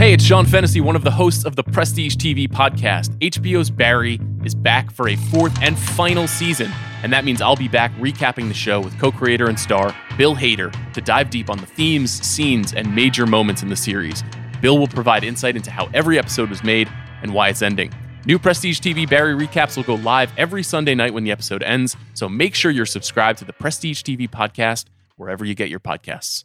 Hey, it's Sean Fennessy, one of the hosts of the Prestige TV podcast. HBO's Barry is back for a fourth and final season, and that means I'll be back recapping the show with co creator and star Bill Hader to dive deep on the themes, scenes, and major moments in the series. Bill will provide insight into how every episode was made and why it's ending. New Prestige TV Barry recaps will go live every Sunday night when the episode ends, so make sure you're subscribed to the Prestige TV podcast wherever you get your podcasts.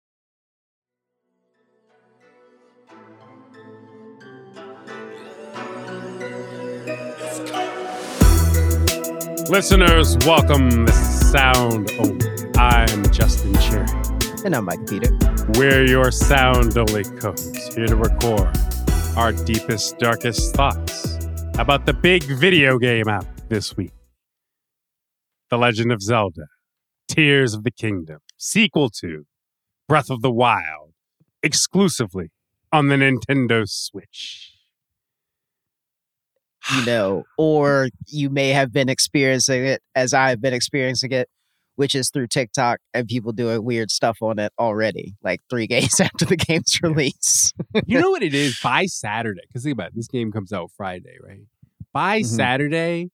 Listeners, welcome the sound. Oh, I'm Justin Charity. And I'm Micah Peters. We're your sound only codes here to record our deepest, darkest thoughts about the big video game out this week The Legend of Zelda, Tears of the Kingdom, sequel to Breath of the Wild, exclusively on the Nintendo Switch you know, or you may have been experiencing it as I've been experiencing it, which is through TikTok and people doing weird stuff on it already, like three days after the game's release. you know what it is? By Saturday, because think about it, this game comes out Friday, right? By mm-hmm. Saturday,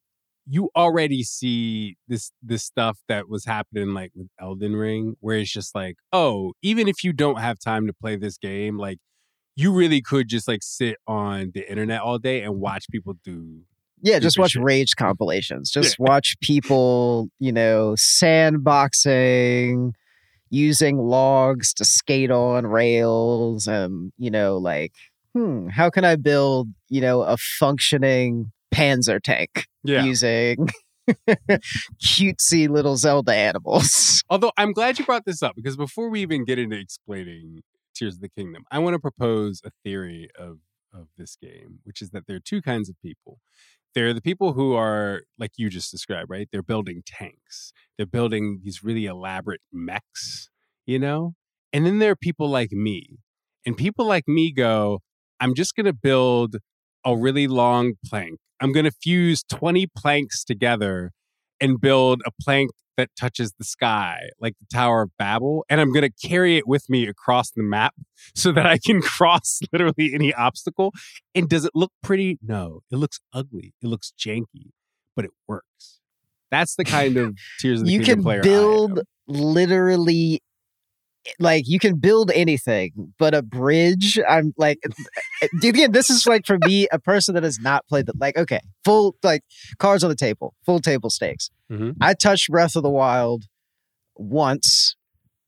you already see this this stuff that was happening like with Elden Ring, where it's just like, oh, even if you don't have time to play this game, like you really could just like sit on the internet all day and watch people do yeah, just watch shit. rage compilations. Just yeah. watch people, you know, sandboxing, using logs to skate on rails, and you know, like, hmm, how can I build, you know, a functioning Panzer tank yeah. using cutesy little Zelda animals? Although I'm glad you brought this up because before we even get into explaining Tears of the Kingdom, I want to propose a theory of of this game, which is that there are two kinds of people. There are the people who are like you just described, right? They're building tanks. They're building these really elaborate mechs, you know? And then there are people like me. And people like me go, I'm just going to build a really long plank. I'm going to fuse 20 planks together and build a plank that touches the sky, like the Tower of Babel, and I'm going to carry it with me across the map so that I can cross literally any obstacle. And does it look pretty? No, it looks ugly. It looks janky, but it works. That's the kind of Tears of the you Kingdom can player. build literally like you can build anything, but a bridge, I'm like, again, this is like for me, a person that has not played the like, okay, full like cards on the table, full table stakes. Mm-hmm. I touched Breath of the Wild once,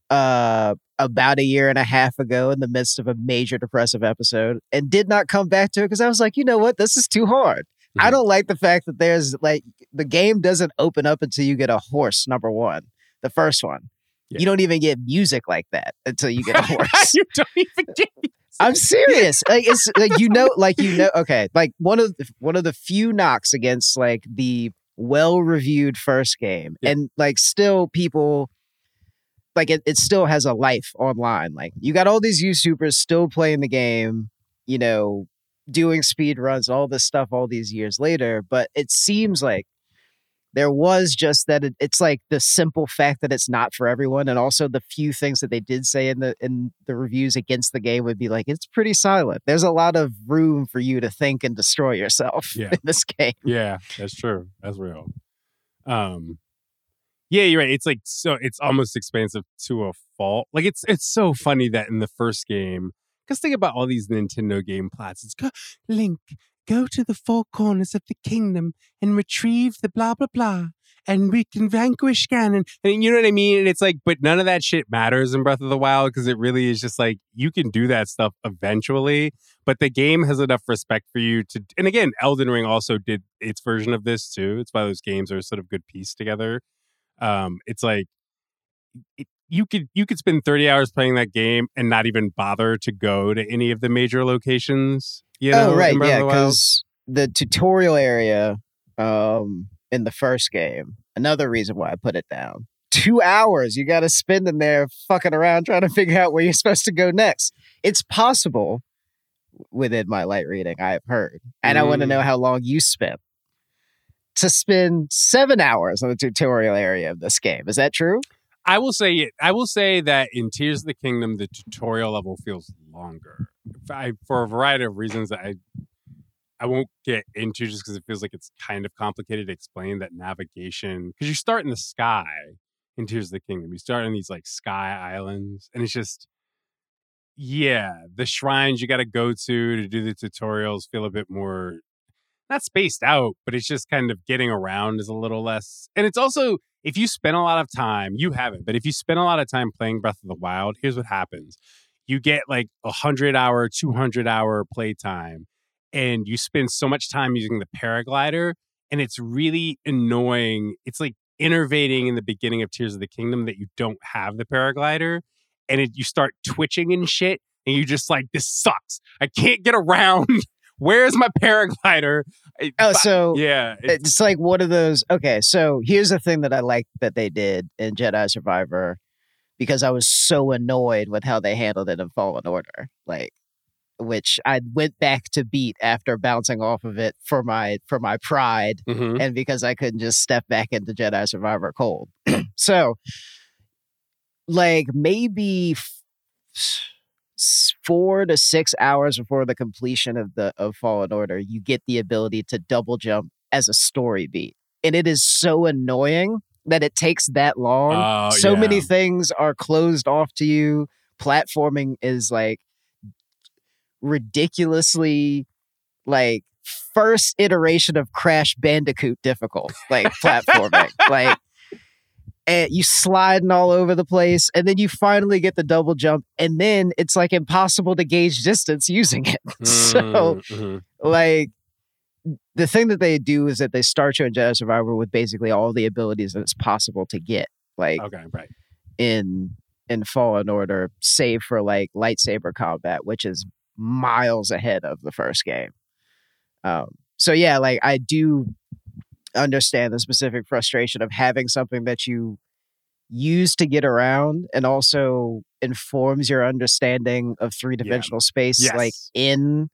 uh, about a year and a half ago in the midst of a major depressive episode, and did not come back to it because I was like, you know what, this is too hard. Mm-hmm. I don't like the fact that there's like the game doesn't open up until you get a horse. Number one, the first one. Yeah. You don't even get music like that until you get a horse. you don't even get. Music. I'm serious. Like it's like you know, like you know. Okay, like one of the, one of the few knocks against like the well reviewed first game, yeah. and like still people like it, it still has a life online. Like you got all these YouTubers still playing the game, you know, doing speed runs, all this stuff, all these years later. But it seems like there was just that it, it's like the simple fact that it's not for everyone and also the few things that they did say in the in the reviews against the game would be like it's pretty silent. There's a lot of room for you to think and destroy yourself yeah. in this game. Yeah that's true. That's real. Um yeah you're right. It's like so it's almost expansive to a fault. Like it's it's so funny that in the first game because think about all these Nintendo game plots. It's Link, go to the four corners of the kingdom and retrieve the blah blah blah and we can vanquish Ganon. And you know what I mean? And it's like, but none of that shit matters in Breath of the Wild because it really is just like you can do that stuff eventually, but the game has enough respect for you to. And again, Elden Ring also did its version of this too. It's why those games are sort of good piece together. Um, it's like it, you could you could spend 30 hours playing that game and not even bother to go to any of the major locations You know, oh right, yeah, because the tutorial area um in the first game, another reason why I put it down. Two hours you got to spend in there fucking around trying to figure out where you're supposed to go next. It's possible within my light reading, I've heard, and I want to Mm. know how long you spent to spend seven hours on the tutorial area of this game. Is that true? I will say it. I will say that in Tears of the Kingdom, the tutorial level feels longer I, for a variety of reasons that I I won't get into just because it feels like it's kind of complicated to explain that navigation because you start in the sky in Tears of the Kingdom. You start in these like sky islands, and it's just yeah, the shrines you got to go to to do the tutorials feel a bit more not spaced out, but it's just kind of getting around is a little less. And it's also if you spend a lot of time, you haven't, but if you spend a lot of time playing Breath of the Wild, here's what happens. You get like a hundred hour, two hundred hour playtime, and you spend so much time using the paraglider, and it's really annoying. It's like innervating in the beginning of Tears of the Kingdom that you don't have the paraglider, and it, you start twitching and shit, and you just like this sucks. I can't get around. Where's my paraglider? Oh, so yeah, it's- it's like one of those. Okay, so here's the thing that I like that they did in Jedi Survivor because I was so annoyed with how they handled it in Fallen Order. Like, which I went back to beat after bouncing off of it for my for my pride Mhm. and because I couldn't just step back into Jedi Survivor cold. so, like maybe f- four to six hours before the completion of the of Fallen Order, you get the ability to double jump as a story beat, and it is so annoying that it takes that long. Oh, so many things are closed off to you. Platforming is like ridiculously like first iteration of Crash Bandicoot difficult, like platforming. like and you sliding all over the place, and then you finally get the double jump, and then it's like impossible to gauge distance using it. so Mm, mhm. like the thing that they do is that they start you in Jedi Survivor with basically all the abilities that it's possible to get. Like okay, right. in in Fallen Order, save for like lightsaber combat, which is miles ahead of the first game. Um, so yeah, like I do understand the specific frustration of having something that you use to get around and also informs your understanding of three dimensional space, Yes. like in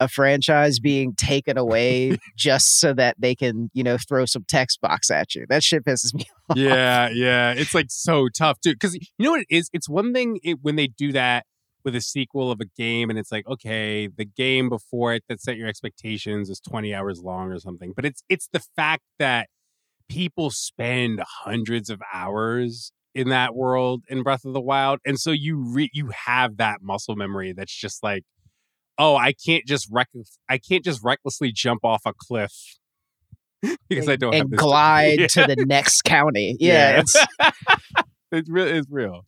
a franchise being taken away just so that they can, you know, throw some text box at you. That shit pisses me off. yeah, yeah. It's like so tough too. Because you know what it is? It's one thing it, when they do that with a sequel of a game, and it's like, okay, the game before it that set your expectations is twenty hours long or something. But it's it's the fact that people spend hundreds of hours in that world in Breath of the Wild, and so you re- you have that muscle memory that's just like. Oh, I can't just reck- I can't just recklessly jump off a cliff because I don't have and glide Yeah. to the next county. Yeah, it's it's real. It's real.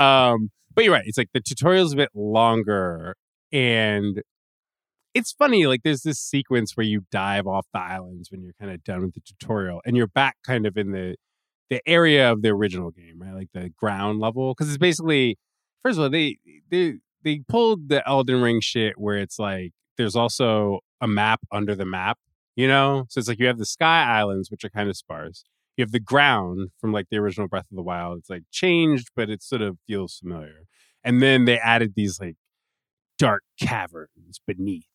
Um, but you're right. It's like the tutorial's a bit longer, and it's funny. Like there's this sequence where you dive off the islands when you're kind of done with the tutorial, and you're back kind of in the the area of the original game, right? Like the ground level, because it's basically first of all they they they pulled the Elden Ring shit where it's like there's also a map under the map, you know. So it's like you have the sky islands, which are kind of sparse you have the ground from like the original Breath of the Wild. It's like changed, but it sort of feels familiar. And then they added these like dark caverns beneath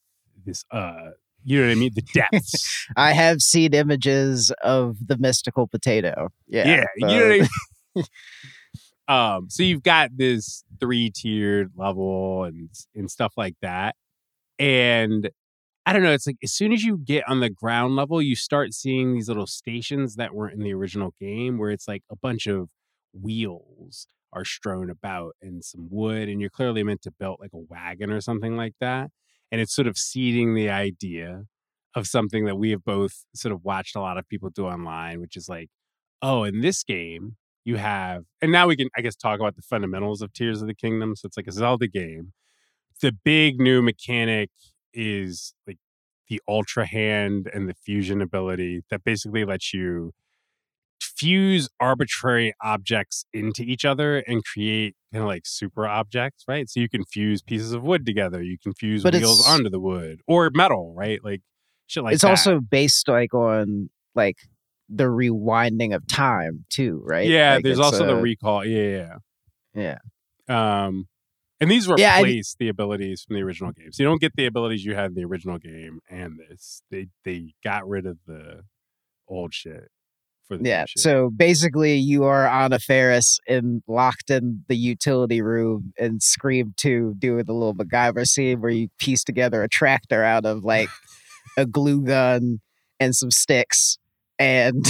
this uh you know what I mean? The depths. I have seen images of the mystical potato. Yeah, yeah. You know what I mean? um, so you've got this three tiered level and and stuff like that. And I don't know, it's like as soon as you get on the ground level, you start seeing these little stations that weren't in the original game where it's like a bunch of wheels are strewn about and some wood, and you're clearly meant to build like a wagon or something like that. And it's sort of seeding the idea of something that we have both sort of watched a lot of people do online, which is like, oh, in this game, you have, and now we can, I guess, talk about the fundamentals of Tears of the Kingdom. So it's like a Zelda game. The big new mechanic is like the ultra hand and the fusion ability that basically lets you fuse arbitrary objects into each other and create kind of like super objects, right? So you can fuse pieces of wood together. You can fuse But wheels onto the wood or metal, right? Like shit like it's that. also based like on like the rewinding of time too, right? yeah. Like, there's also the uh, recall. Yeah, yeah. yeah. Um, and these Yeah, I- the abilities from the original game. So you don't get the abilities you had in the original game and this. They they got rid of the old shit for the Yeah. So basically, you are on a Ferris and locked in the utility room and Scream 2 doing the little MacGyver scene where you piece together a tractor out of like a glue gun and some sticks and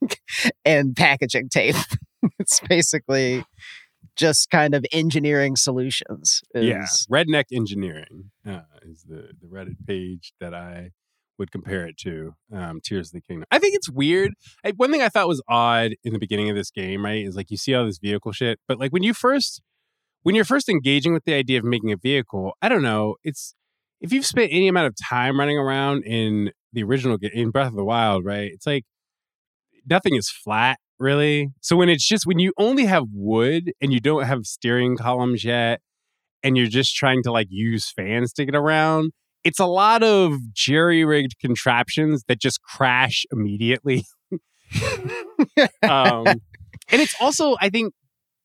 and packaging tape. it's basically just kind of engineering solutions. yeah, redneck engineering uh, is the the Reddit page that I would compare it to. Um, Tears of the Kingdom. I think it's weird. I, one thing I thought was odd in the beginning of this game, right, is like you see all this vehicle shit, but like when you first when you're first engaging with the idea of making a vehicle, I don't know, it's if you've spent any amount of time running around in the original in Breath of the Wild, right? It's like nothing is flat really. So when it's just when you only have wood and you don't have steering columns yet and you're just trying to like use fans to get around, it's a lot of jerry rigged contraptions that just crash immediately. um, and it's also, I think,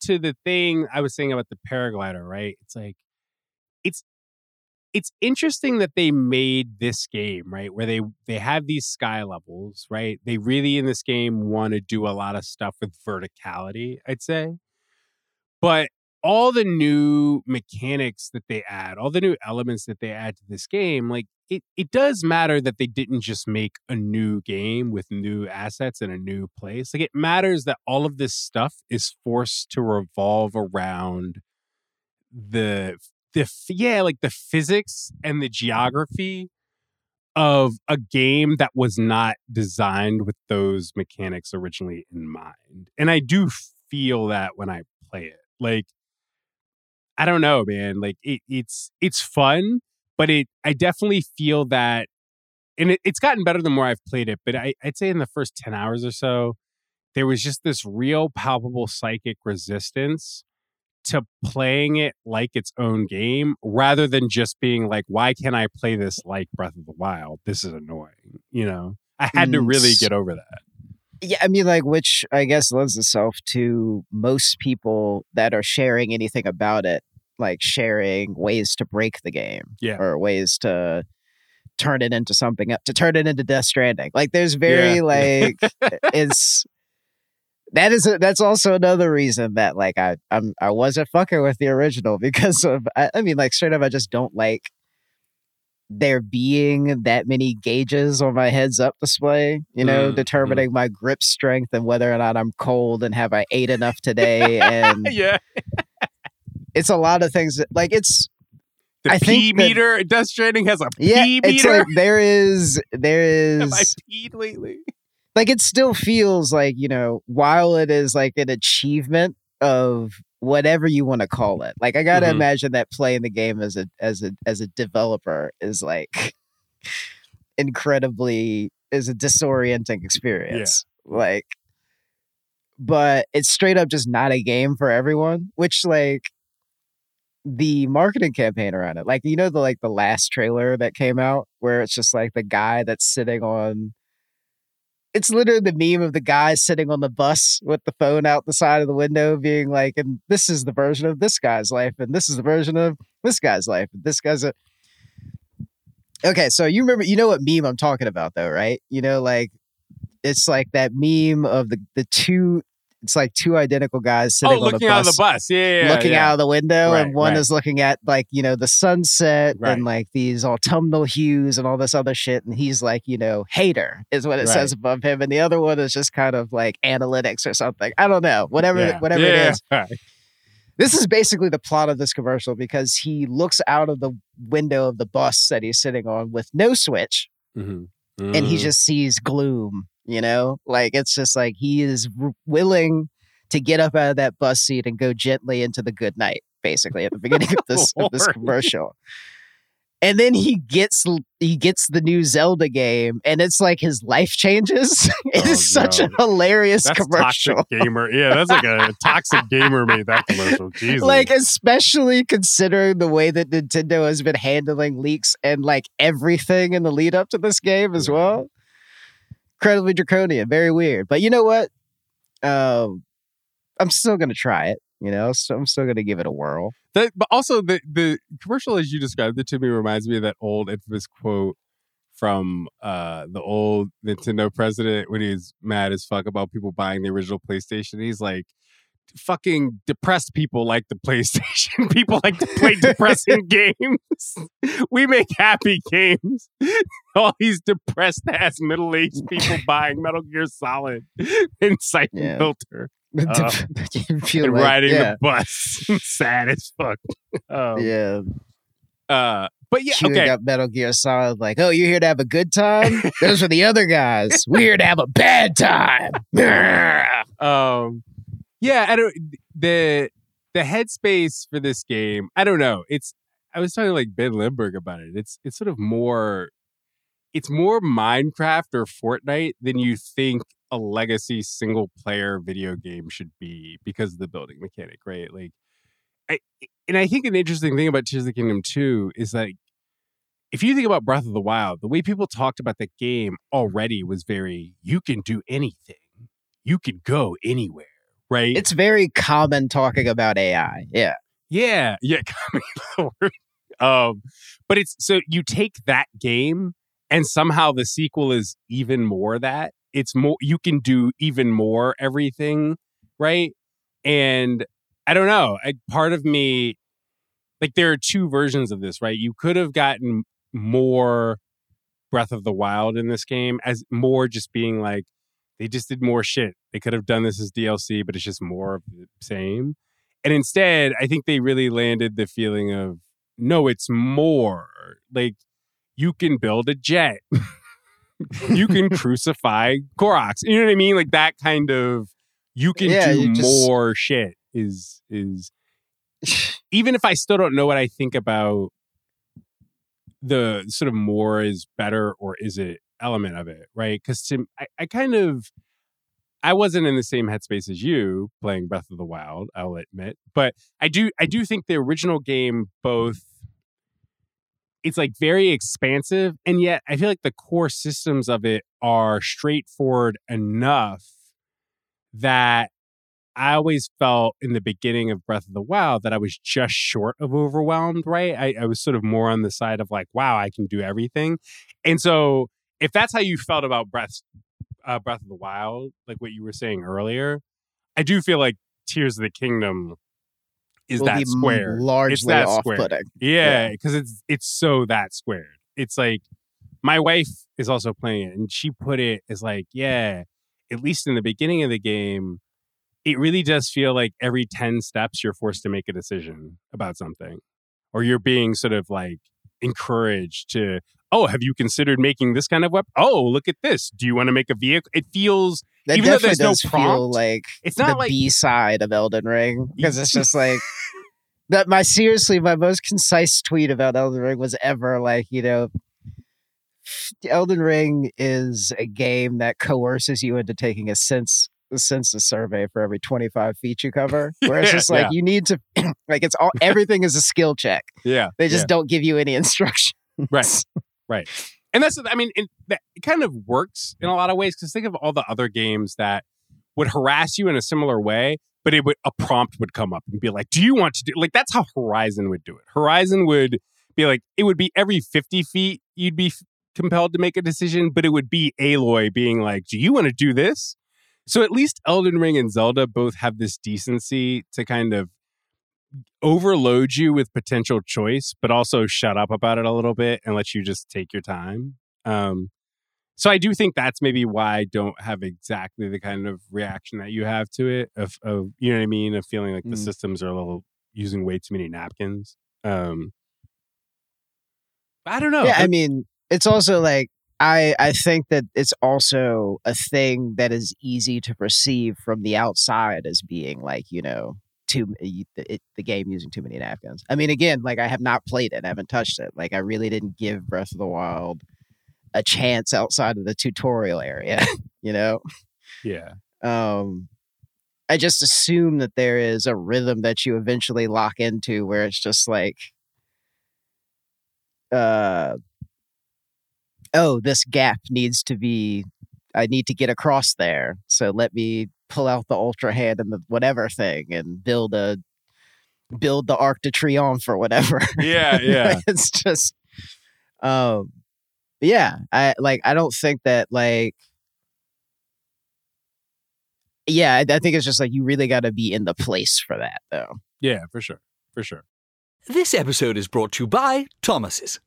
to the thing I was saying about the paraglider, right? It's like, it's it's interesting that they made this game right where they they have these sky levels right? They really in this game want to do a lot of stuff with verticality i'd say. But all the new mechanics that they add all the new elements that they add to this game like it, it does matter that they didn't just make a new game with new assets in a new place. Like it matters that all of this stuff is forced to revolve around the the yeah like the physics and the geography of a game that was not designed with those mechanics originally in mind. And i do feel that when i play it. Like i don't know man. Like it, it's it's fun but it i definitely feel that and it, it's gotten better the more i've played it but I, i'd say in the first 10 hours or so there was just this real palpable psychic resistance to playing it like its own game rather than just being like, why can't I play this like Breath of the Wild? This is annoying. You know, I had to Mm, really get over that. Yeah, I mean, like, which I guess lends itself to most people that are sharing anything about it, like sharing ways to break the game, Yeah. or ways to turn it into something up, to turn it into Death Stranding. Like, there's very Yeah. like it's that is a, that's also another reason that like I I'm I wasn't fucking with the original because of I, I mean like straight up I just don't like there being that many gauges on my heads up display, you know, Mm, mm. determining my grip strength and whether or not I'm cold and have I ate enough today. And yeah. it's a lot of things that, like, it's, The I P think that- meter, Death Stranding has a yeah, P it's meter. like there is, there Have I peed lately? Like, it still feels like, you know, while it is like an achievement of whatever you want to call it. Like I gotta Mhm. imagine that playing the game as a as a as a developer is like incredibly is a disorienting experience. Like but it's straight up just not a game for everyone, which like the marketing campaign around it. Like you know the like the last trailer that came out where it's just like the guy that's sitting on it's literally the meme of the guy sitting on the bus with the phone out the side of the window being like and this is the version of this guy's life and this is the version of this guy's life and this guy's a Okay, so you remember you know what meme I'm talking about though, right? You know like it's like that meme of the the two it's like two identical guys sitting Oh, on looking a out of the bus. Yeah, yeah, yeah, looking yeah. out of the window Right, and one right. is looking at like you know the sunset Right. and like these autumnal hues and all this other shit and he's like you know hater is what it says above him and the other one is just kind of like analytics or something i don't know whatever Yeah. whatever it is this is basically the plot of this commercial because he looks out of the window of the bus that he's sitting on with no switch Mhm. and he Mhm. just sees gloom you know like it's just like he is willing to get up out of that bus seat and go gently into the good night basically at the beginning of this of this commercial and then he gets he gets the new Zelda game, and it's like his life changes. it Oh, is such no. a hilarious That's commercial. toxic gamer. Yeah, that's like a toxic gamer made that commercial. Jesus. Like, especially considering the way that Nintendo has been handling leaks and like everything in the lead up to this game as Yeah. well. Incredibly draconian, very weird. But you know what? Um, I'm still gonna try it. You know, so I'm still gonna give it a whirl. That, but also the the commercial as you described it to me reminds me of that old infamous quote from uh the old Nintendo president when he's mad as fuck about people buying the original PlayStation. He's like fucking depressed people like the PlayStation. people like to play depressing games. we make happy games. All these depressed ass middle aged people buying Metal Gear Solid and Siphon Yeah. Filter feel and like- riding yeah, the bus. Sad as fuck. Um, yeah. uh, but yeah, Queuing okay. up Metal Gear Solid, like, oh, you're here to have a good time. Those are the other guys. We're here to have a bad time. um, yeah, I don't the the headspace for this game. I don't know. It's I was talking to, like Ben Lindbergh about it. It's it's sort of more. It's more Minecraft or Fortnite than you think a legacy single player video game should be because of the building mechanic, right? Like, I and I think an interesting thing about Tears of the Kingdom 2 is like if you think about Breath of the Wild, the way people talked about the game already was very you can do anything. You can go anywhere, right? It's very common talking about AI. Yeah. Yeah, yeah. um, but it's so you take that game and somehow the sequel is even more that. It's more you can do even more everything, right? And I don't know. I, part of me, like, there are two versions of this, right? You could have gotten more Breath of the Wild in this game as more just being like they just did more shit. They could have done this as DLC, but it's just more of the same. And instead, I think they really landed the feeling of no, it's more. Like you can build a jet. you can crucify Koroks. You know what I mean? Like that kind of you can Yeah, do you just- more shit is is even if I still don't know what I think about the sort of more is better or is it element of it, right? Because to I, I kind of I wasn't in the same headspace as you playing Breath of the Wild, I'll admit. But I do I do think the original game both it's like very expansive and yet I feel like the core systems of it are straightforward enough that I always felt in the beginning of Breath of the Wild that I was just short of overwhelmed, right? I, I was sort of more on the side of like, wow, I can do everything. And so if that's how you felt about Breath uh, Breath of the Wild, like what you were saying earlier, I do feel like Tears of the Kingdom is Will that square. largely that off square. putting. Yeah, because it's it's so that squared. It's like my wife is also playing it, and she put it as like, yeah, at least in the beginning of the game, it really does feel like every ten steps you're forced to make a decision about something, or you're being sort of like encouraged to. Oh, have you considered making this kind of weapon? Oh, look at this. Do you want to make a vehicle? It feels That Even though there's no prompt, like it's not like the B side of Elden Ring because it's just like that. My seriously, my most concise tweet about Elden Ring was ever like, you know, Elden Ring is a game that coerces you into taking a sense census survey for every 25 feet you cover where it's just like yeah. you need to like it's all everything is a skill check yeah, they just yeah. don't give you any instruction Right. Right. And that's, I mean, it, that it kind of works in a lot of ways because think of all the other games that would harass you in a similar way, but it would, a prompt would come up and be like, do you want to do, like, that's how Horizon would do it. Horizon would be like, it would be every 50 feet you'd be compelled to make a decision, but it would be Aloy being like, do you want to do this? So at least Elden Ring and Zelda both have this decency to kind of overload you with potential choice, but also shut up about it a little bit and let you just take your time. Um, so I do think that's maybe why I don't have exactly the kind of reaction that you have to it of, of you know what I mean, of feeling like the Mm. systems are a little using way too many napkins. Um, I don't know. yeah i mean it's also like i i think that it's also a thing that is easy to perceive from the outside as being like you know too it, the game using too many nav guns. I mean, again, like I have not played it, I haven't touched it. Like I really didn't give Breath of the Wild a chance outside of the tutorial area, you know? Yeah. Um I just assume that there is a rhythm that you eventually lock into where it's just like uh oh, this gap needs to be I need to get across there. So let me pull out the ultra hand and the whatever thing and build a build the Arc de Triomphe or whatever. Yeah, yeah. it's just um yeah, I like I don't think that like yeah, I, I think it's just like you really got to be in the place for that though. Yeah, for sure. For sure. This episode is brought to you by Thomas's.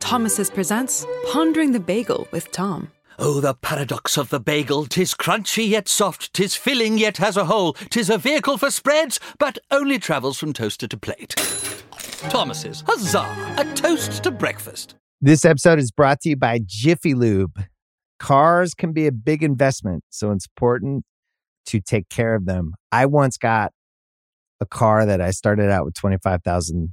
Thomas's presents Pondering the Bagel with Tom. Oh, the paradox of the bagel! Tis crunchy yet soft, tis filling yet has a hole, tis a vehicle for spreads, but only travels from toaster to plate. Thomas's, huzzah! A toast to breakfast. This episode is brought to you by Jiffy Lube. Cars can be a big investment, so it's important to take care of them. I once got a car that I started out with 25,000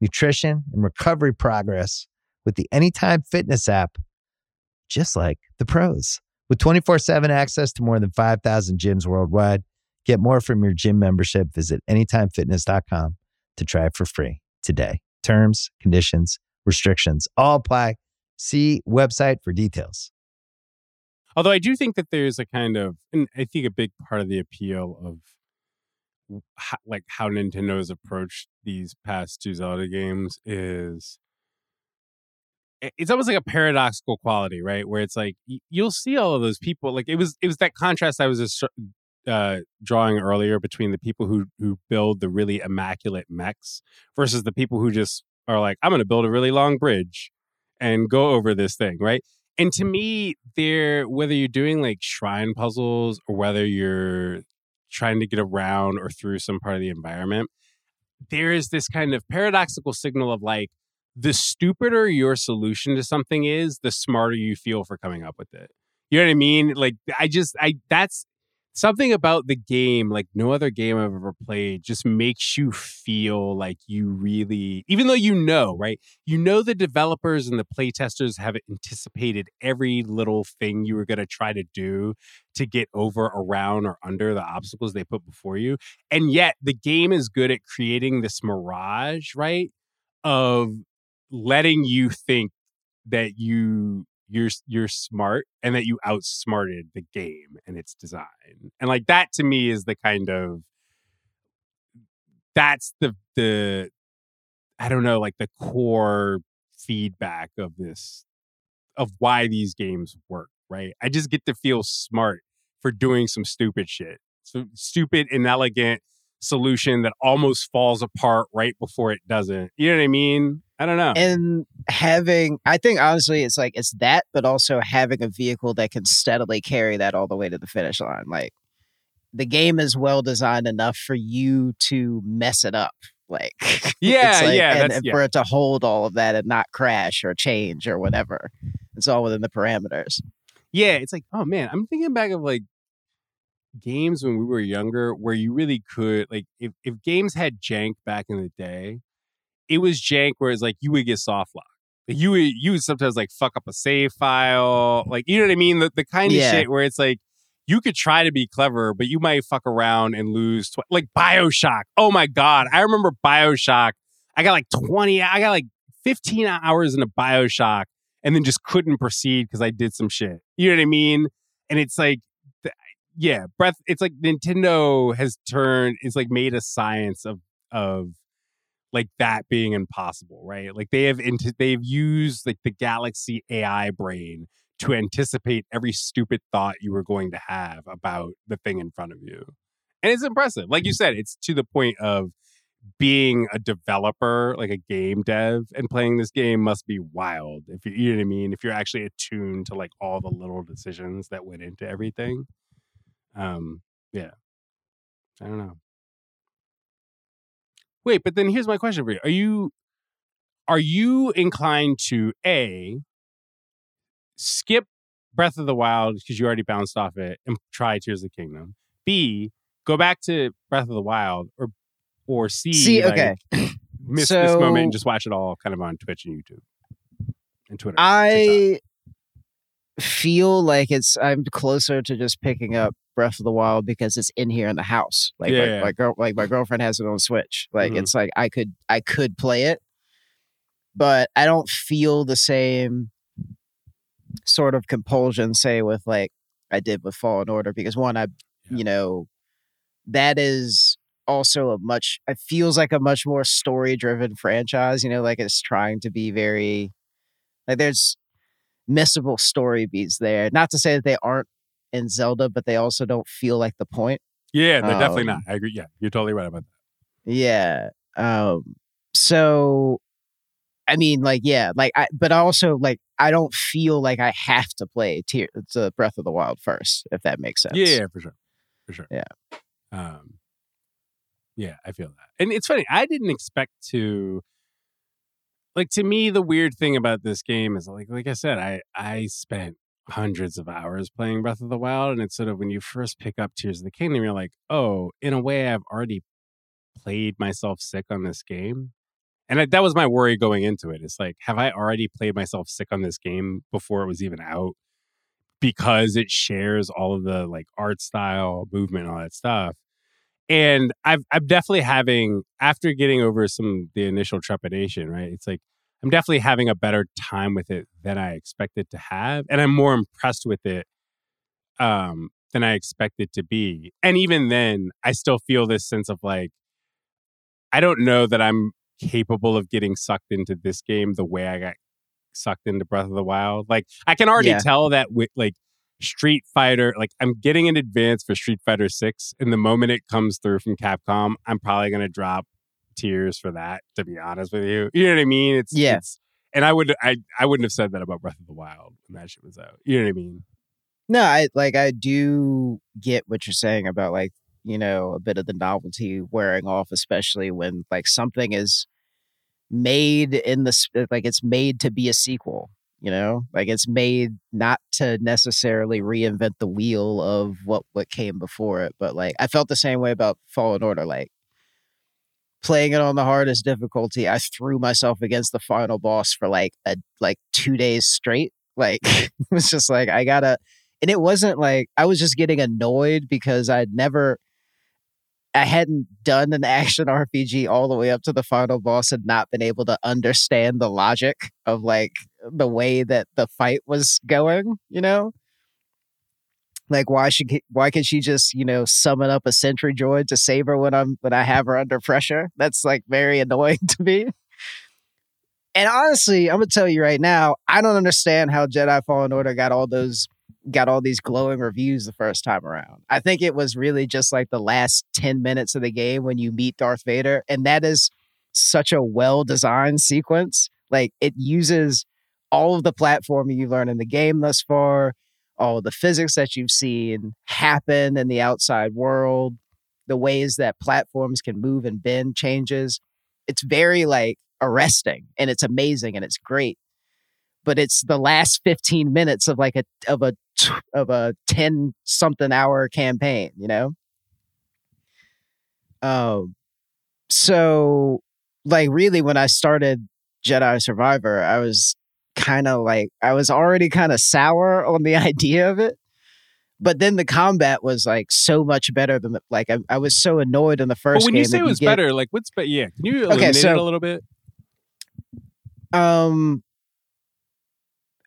nutrition, and recovery progress with the Anytime Fitness app, just like the pros. With 24 7 access to more than 5,000 gyms worldwide, get more from your gym membership. Visit AnytimeFitness.com to try it for free today. Terms, conditions, restrictions all apply. See website for details. Although I do think that there's a kind of, and I think a big part of the appeal of like how Nintendo's approached these past two Zelda games is it's almost like a paradoxical quality, right? Where it's like you'll see all of those people. Like it was, it was that contrast I was just uh, drawing earlier between the people who who build the really immaculate mechs versus the people who just are like, I'm going to build a really long bridge and go over this thing, right? And to me, they're whether you're doing like shrine puzzles or whether you're trying to get around or through some part of the environment, there is this kind of paradoxical signal of like the stupider your solution to something is, the smarter you feel for coming up with it. You know what I mean? Like I just I that's something about the game, like no other game I've ever played, just makes you feel like you really, even though you know, right? You know the developers and the playtesters have anticipated every little thing you were going to try to do to get over, around, or under the obstacles they put before you. And yet the game is good at creating this mirage, right? Of letting you think that you you're you're smart and that you outsmarted the game and its design and like that to me is the kind of that's the the i don't know like the core feedback of this of why these games work right i just get to feel smart for doing some stupid shit so stupid inelegant solution that almost falls apart right before it doesn't you know what i mean I don't know. And having, I think honestly, it's like it's that, but also having a vehicle that can steadily carry that all the way to the finish line. Like the game is well designed enough for you to mess it up. Like yeah, like, yeah, and, and yeah. for it to hold all of that and not crash or change or whatever. It's all within the parameters. Yeah, it's like oh man, I'm thinking back of like games when we were younger where you really could like if if games had jank back in the day it was jank where it's like you would get soft lock. Like you would you would sometimes like fuck up a save file. Like you know what I mean? The the kind of Yeah. shit where it's like you could try to be clever, but you might fuck around and lose tw- like Bioshock. Oh my god. I remember Bioshock. I got like 20, I got like 15 hours in a Bioshock and then just couldn't proceed because I did some shit. You know what I mean? And it's like, yeah, breath. It's like Nintendo has turned. It's like made a science of of like that being impossible, right? Like they have into they've used like the Galaxy AI brain to anticipate every stupid thought you were going to have about the thing in front of you. And it's impressive. Like you said, it's to the point of being a developer, like a game dev, and playing this game must be wild. If you, you know what I mean, if you're actually attuned to like all the little decisions that went into everything. Um, yeah, I don't know. Wait, but then here's my question for you: Are you are you inclined to a skip Breath of the Wild because you already bounced off it and try Tears of the Kingdom? B go back to Breath of the Wild, or or C, See, like, okay. miss So- this moment and just watch it all kind of on Twitch and YouTube and Twitter. TikTok. Feel like it's I'm closer to just picking up Breath of the Wild because it's in here in the house. Like Yeah, my, yeah. my girl like my girlfriend has it on Switch. Like Mhm. it's like I could I could play it, but I don't feel the same sort of compulsion, say with like I did with Fallen Order, because one, I Yeah. you know, that is also a much it feels like a much more story driven franchise, you know, like it's trying to be very like there's missable story beats there. Not to say that they aren't in Zelda, but they also don't feel like the point. yeah, they're definitely um, not. I agree. Yeah, you're totally right about that. Yeah. Um so I mean like yeah, like I but also like I don't feel like I have to play Tear to Breath of the Wild first, if that makes sense. Yeah, yeah, for sure, for sure. Yeah. Um, yeah, I feel that, and it's funny. I didn't expect to. Like to me, the weird thing about this game is like, like I said, I I spent hundreds of hours playing Breath of the Wild, and it's sort of when you first pick up Tears of the Kingdom, you're like, oh, in a way, I've already played myself sick on this game, and I, that was my worry going into it. It's like, have I already played myself sick on this game before it was even out? because it shares all of the like art style, movement, all that stuff. And I've I'm definitely having after getting over some the initial trepidation, right? It's like I'm definitely having a better time with it than I expected to have, and I'm more impressed with it um, than I expected to be. And even then, I still feel this sense of like I don't know that I'm capable of getting sucked into this game the way I got sucked into Breath of the Wild. Like I can already Yeah. tell that with like Street Fighter, like I'm getting in advance for Street Fighter 6 and the moment it comes through from Capcom, I'm probably going to drop tears for that to be honest with you. You know what I mean? It's Yeah. it's and I would I I wouldn't have said that about Breath of the Wild when that shit was out. You know what I mean? No, I like I do get what you're saying about like, you know, a bit of the novelty wearing off, especially when like something is made in the like it's made to be a sequel, you know? Like it's made not to necessarily reinvent the wheel of what what came before it, but like I felt the same way about Fallen Order like playing it on the hardest difficulty, I threw myself against the final boss for like a like 2 days straight. Like it was just like I got to and it wasn't like I was just getting annoyed because I'd never I hadn't done an action RPG all the way up to the final boss and not been able to understand the logic of like the way that the fight was going, you know? Like why should why could she just, you know, summon up a sentry droid to save her when I'm when I have her under pressure? That's like very annoying to me. And honestly, I'm gonna tell you right now, I don't understand how Jedi Fallen Order got all those got all these glowing reviews the first time around. I think it was really just like the last 10 minutes of the game when you meet Darth Vader. And that is such a well designed sequence. Like it uses all of the platforming you learned in the game thus far, all the physics that you've seen happen in the outside world, the ways that platforms can move and bend changes. It's very like arresting and it's amazing and it's great but it's the last 15 minutes of like a of a of a 10 something hour campaign you know um so like really when i started jedi survivor i was kind of like i was already kind of sour on the idea of it but then the combat was like so much better than the, like I, I was so annoyed in the first But when game you say it was get- better, like what's but yeah, can you eliminate so- it a little bit? Um,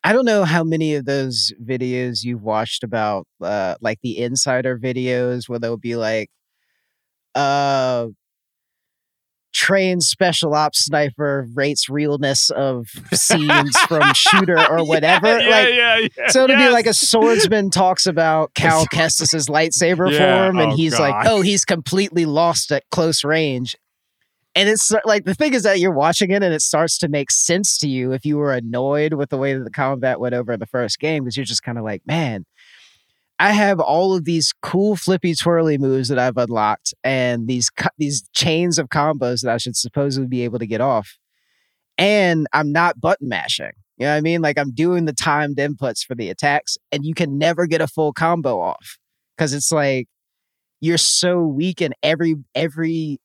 I don't know how many of those videos you've watched about, uh, like the insider videos where they'll be like, uh, trained special ops sniper rates realness of scenes from shooter or whatever. Yeah, like, yeah, yeah. so it'll be like a swordsman talks about Cal Kestis's lightsaber form, and oh, he's like, "Oh, he's completely lost at close range." And it's like the thing is that you're watching it, and it starts to make sense to you if you were annoyed with the way that the combat went over in the first game, because you're just kind of like, "Man, I have all of these cool flippy twirly moves that I've unlocked, and these these chains of combos that I should supposedly be able to get off, and I'm not button mashing." You know what I mean? Like I'm doing the timed inputs for the attacks, and you can never get a full combo off because it's like you're so weak in every every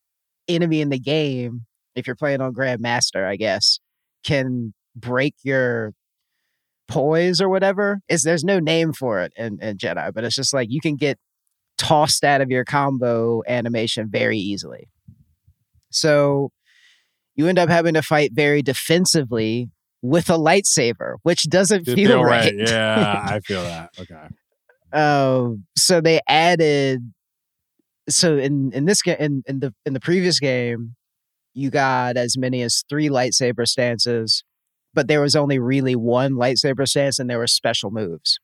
enemy in the game. If you're playing on Grandmaster, I guess can break your poise or whatever. Is there's no name for it in, in Jedi, but it's just like you can get tossed out of your combo animation very easily. So you end up having to fight very defensively with a lightsaber, which doesn't Did feel, right. Yeah, I feel that. Okay. Um, so they added. So in in this game, in in the in the previous game, you got as many as three lightsaber stances, but there was only really one lightsaber stance, and there were special moves.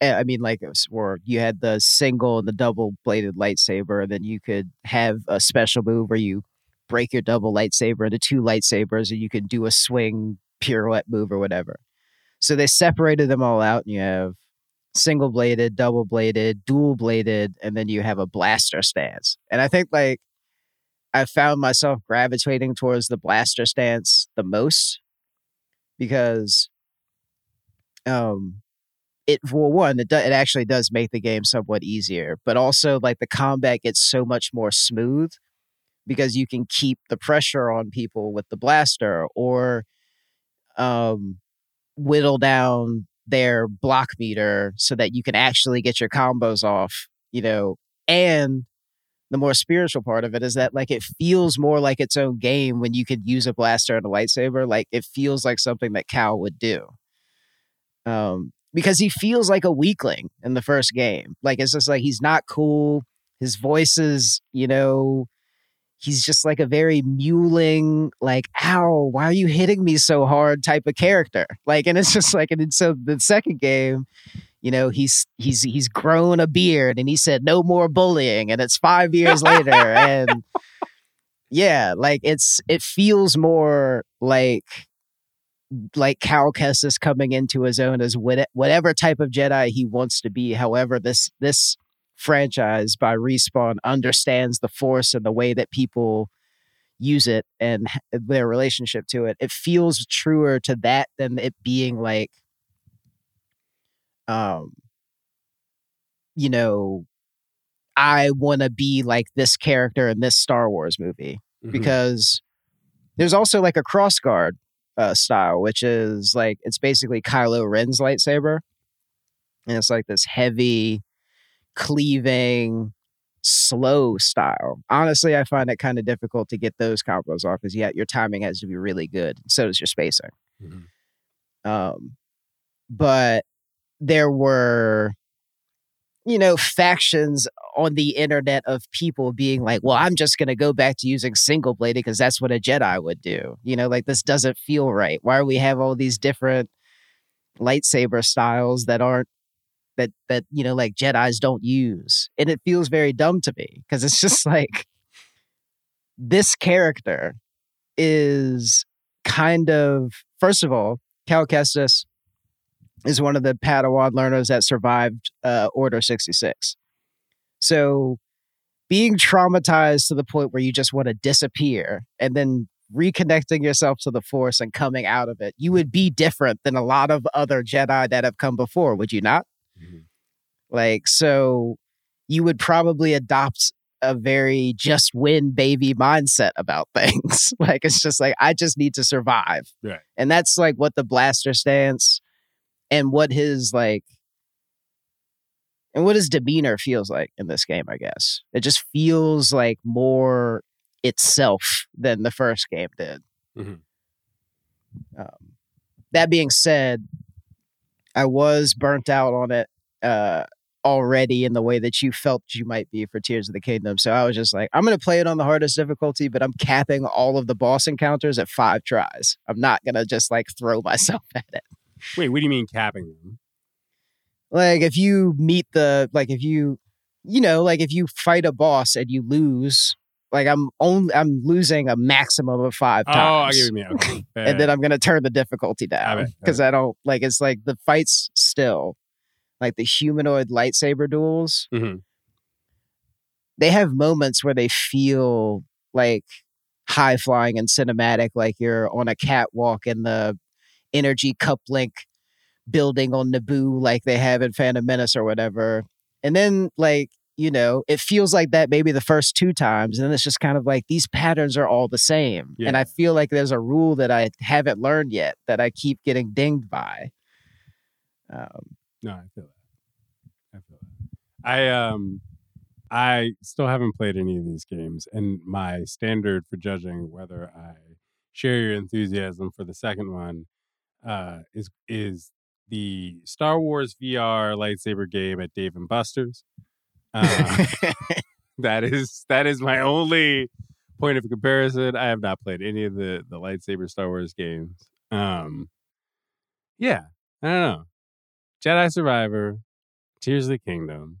Eh, I mean, like, or you had the single and the double bladed lightsaber, and then you could have a special move where you break your double lightsaber into two lightsabers, and you could do a swing pirouette move or whatever. So they separated them all out, and you have single bladed, double bladed, dual bladed, and then you have a blaster stance. And I think like I found myself gravitating towards the blaster stance the most because um it well one it, do, it actually does make the game somewhat easier but also like the combat gets so much more smooth because you can keep the pressure on people with the blaster or um whittle down their block meter so that you can actually get your combos off, you know, and the more spiritual part of it is that like it feels more like its own game when you could use a blaster and a lightsaber. Like it feels like something that Cal would do. Um, because he feels like a weakling in the first game. Like it's just like he's not cool. His voice is, you know, he's just like a very mewling, like, ow, why are you hitting me so hard type of character. Like, and it's just like, and so the second game, you know, he's he's he's grown a beard and he said no more bullying, and it's five years later. And yeah, like it's it feels more like like Cal Kestis coming into his own as what- whatever type of Jedi he wants to be. However, this this franchise by Respawn understands the Force and the way that people use it and their relationship to it. It feels truer to that than it being like, um, you know, I want to be like this character in this Star Wars movie Mhm. because there's also like a cross guard uh, style, which is like it's basically Kylo Ren's lightsaber, and it's like this heavy, cleaving, slow style. Honestly, I find it kind of difficult to get those combos off because yeah, your timing has to be really good. So does your spacing. Mhm. Um, but there were, you know, factions on the internet of people being like, well, I'm just going to go back to using single bladed because that's what a Jedi would do. You know, like this doesn't feel right. Why do we have all these different lightsaber styles that aren't that that you know like Jedi's don't use? And it feels very dumb to me because it's just like this character is kind of first of all, Cal Kestis is one of the Padawan learners that survived uh, Order 66. So being traumatized to the point where you just want to disappear and then reconnecting yourself to the Force and coming out of it, you would be different than a lot of other Jedi that have come before, would you not? Mhm. Like, so you would probably adopt a very just win baby mindset about things. like, it's just like, I just need to survive. Right. And that's like what the blaster stance and what his like and what his demeanor feels like in this game, I guess. It just feels like more itself than the first game did. Um, that being said, I was burnt out on it uh, already in the way that you felt you might be for Tears of the Kingdom. So I was just like, I'm going to play it on the hardest difficulty, but I'm capping all of the boss encounters at five tries. I'm not going to just like throw myself at it. Wait, what do you mean capping them? Like if you meet the like if you you know like if you fight a boss and you lose like I'm only I'm losing a maximum of five Oh, times. Oh, I get what. Okay. and then I'm gonna turn the difficulty down I because I don't like it's like the fights still like the humanoid lightsaber duels. Mhm. They have moments where they feel like high flying and cinematic, like you're on a catwalk in the energy cup link building on Naboo, like they have in Phantom Menace or whatever. And then like you know, it feels like that maybe the first two times, and then it's just kind of like these patterns are all the same. And I feel like there's a rule that I haven't learned yet that I keep getting dinged by. Um, No, I feel that. I feel that. I um I still haven't played any of these games, and my standard for judging whether I share your enthusiasm for the second one uh, is is the Star Wars VR lightsaber game at Dave and Buster's. Um, that is that is my only point of comparison. I have not played any of the the lightsaber Star Wars games. Um, yeah, I don't know. Jedi Survivor, Tears of the Kingdom,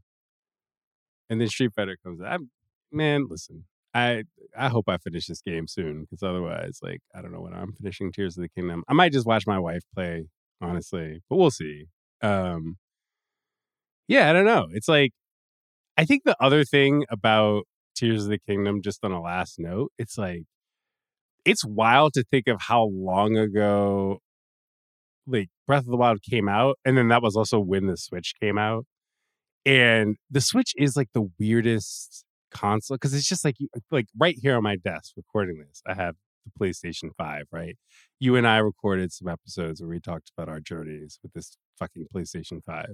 and then Street Fighter comes out. I'm, man, listen, I I hope I finish this game soon because otherwise, like, I don't know when I'm finishing Tears of the Kingdom. I might just watch my wife play, honestly, but we'll see. Um, yeah, I don't know. It's like I think the other thing about Tears of the Kingdom, just on a last note, it's like it's wild to think of how long ago like Breath of the Wild came out, and then that was also when the Switch came out. And the Switch is like the weirdest console because it's just like like right here on my desk recording this. I have the PlayStation 5, right? You and I recorded some episodes where we talked about our journeys with this fucking PlayStation 5.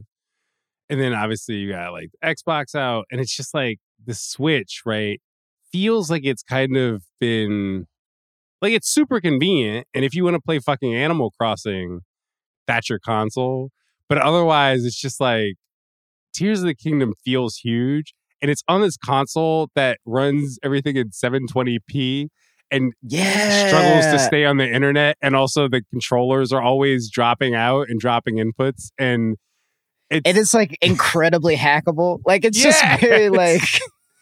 And then obviously you got like Xbox out, and it's just like the Switch, right? Feels like it's kind of been like it's super convenient. And if you want to play fucking Animal Crossing, that's your console. But otherwise, it's just like Tears of the Kingdom feels huge. And it's on this console that runs everything in 720p and yeah, struggles to stay on the internet. And also, the controllers are always dropping out and dropping inputs. And it's, and it's like incredibly hackable. Like it's Yes. just very like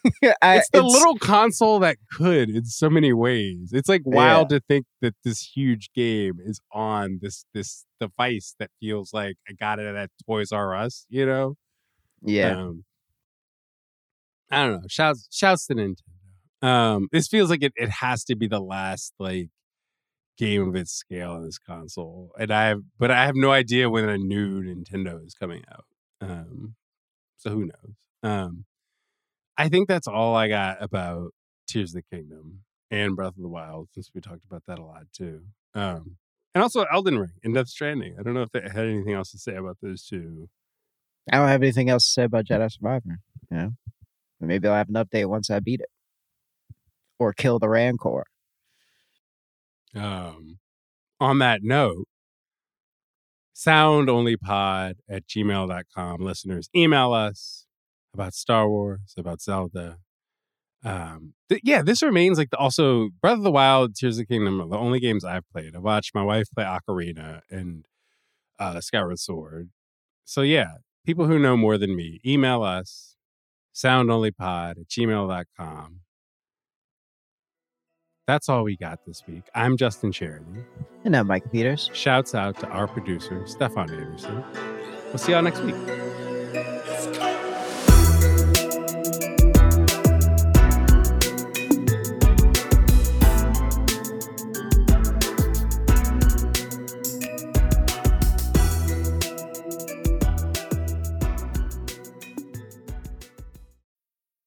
I, it's the little console that could in so many ways. It's like wild to think that this huge game is on this this device that feels like I got it at Toys R Us, you know? yeah. Um, I don't know. Shouts shouts to Nintendo. Um, this feels like it, it has to be the last like game of its scale on this console. And I have but I have no idea when a new Nintendo is coming out. Um so who knows? Um I think that's all I got about Tears of the Kingdom and Breath of the Wild, since we talked about that a lot too. Um and also Elden Ring and Death Stranding. I don't know if they had anything else to say about those two. I don't have anything else to say about Jedi Survivor. You know, maybe I'll have an update once I beat it, or kill the Rancor. Um, on that note, soundonlypod at gmail.com. Listeners, email us about Star Wars, about Zelda. Um, th- yeah, this remains like the, also Breath of the Wild, Tears of the Kingdom are the only games I've played. I watched my wife play Ocarina and uh, Skyward Sword. So yeah, people who know more than me, email us soundonlypod at gmail.com. That's all we got this week. I'm Justin Charity. And I'm Micah Peters. Shouts out to our producer, Stefan Anderson. We'll see y'all next week.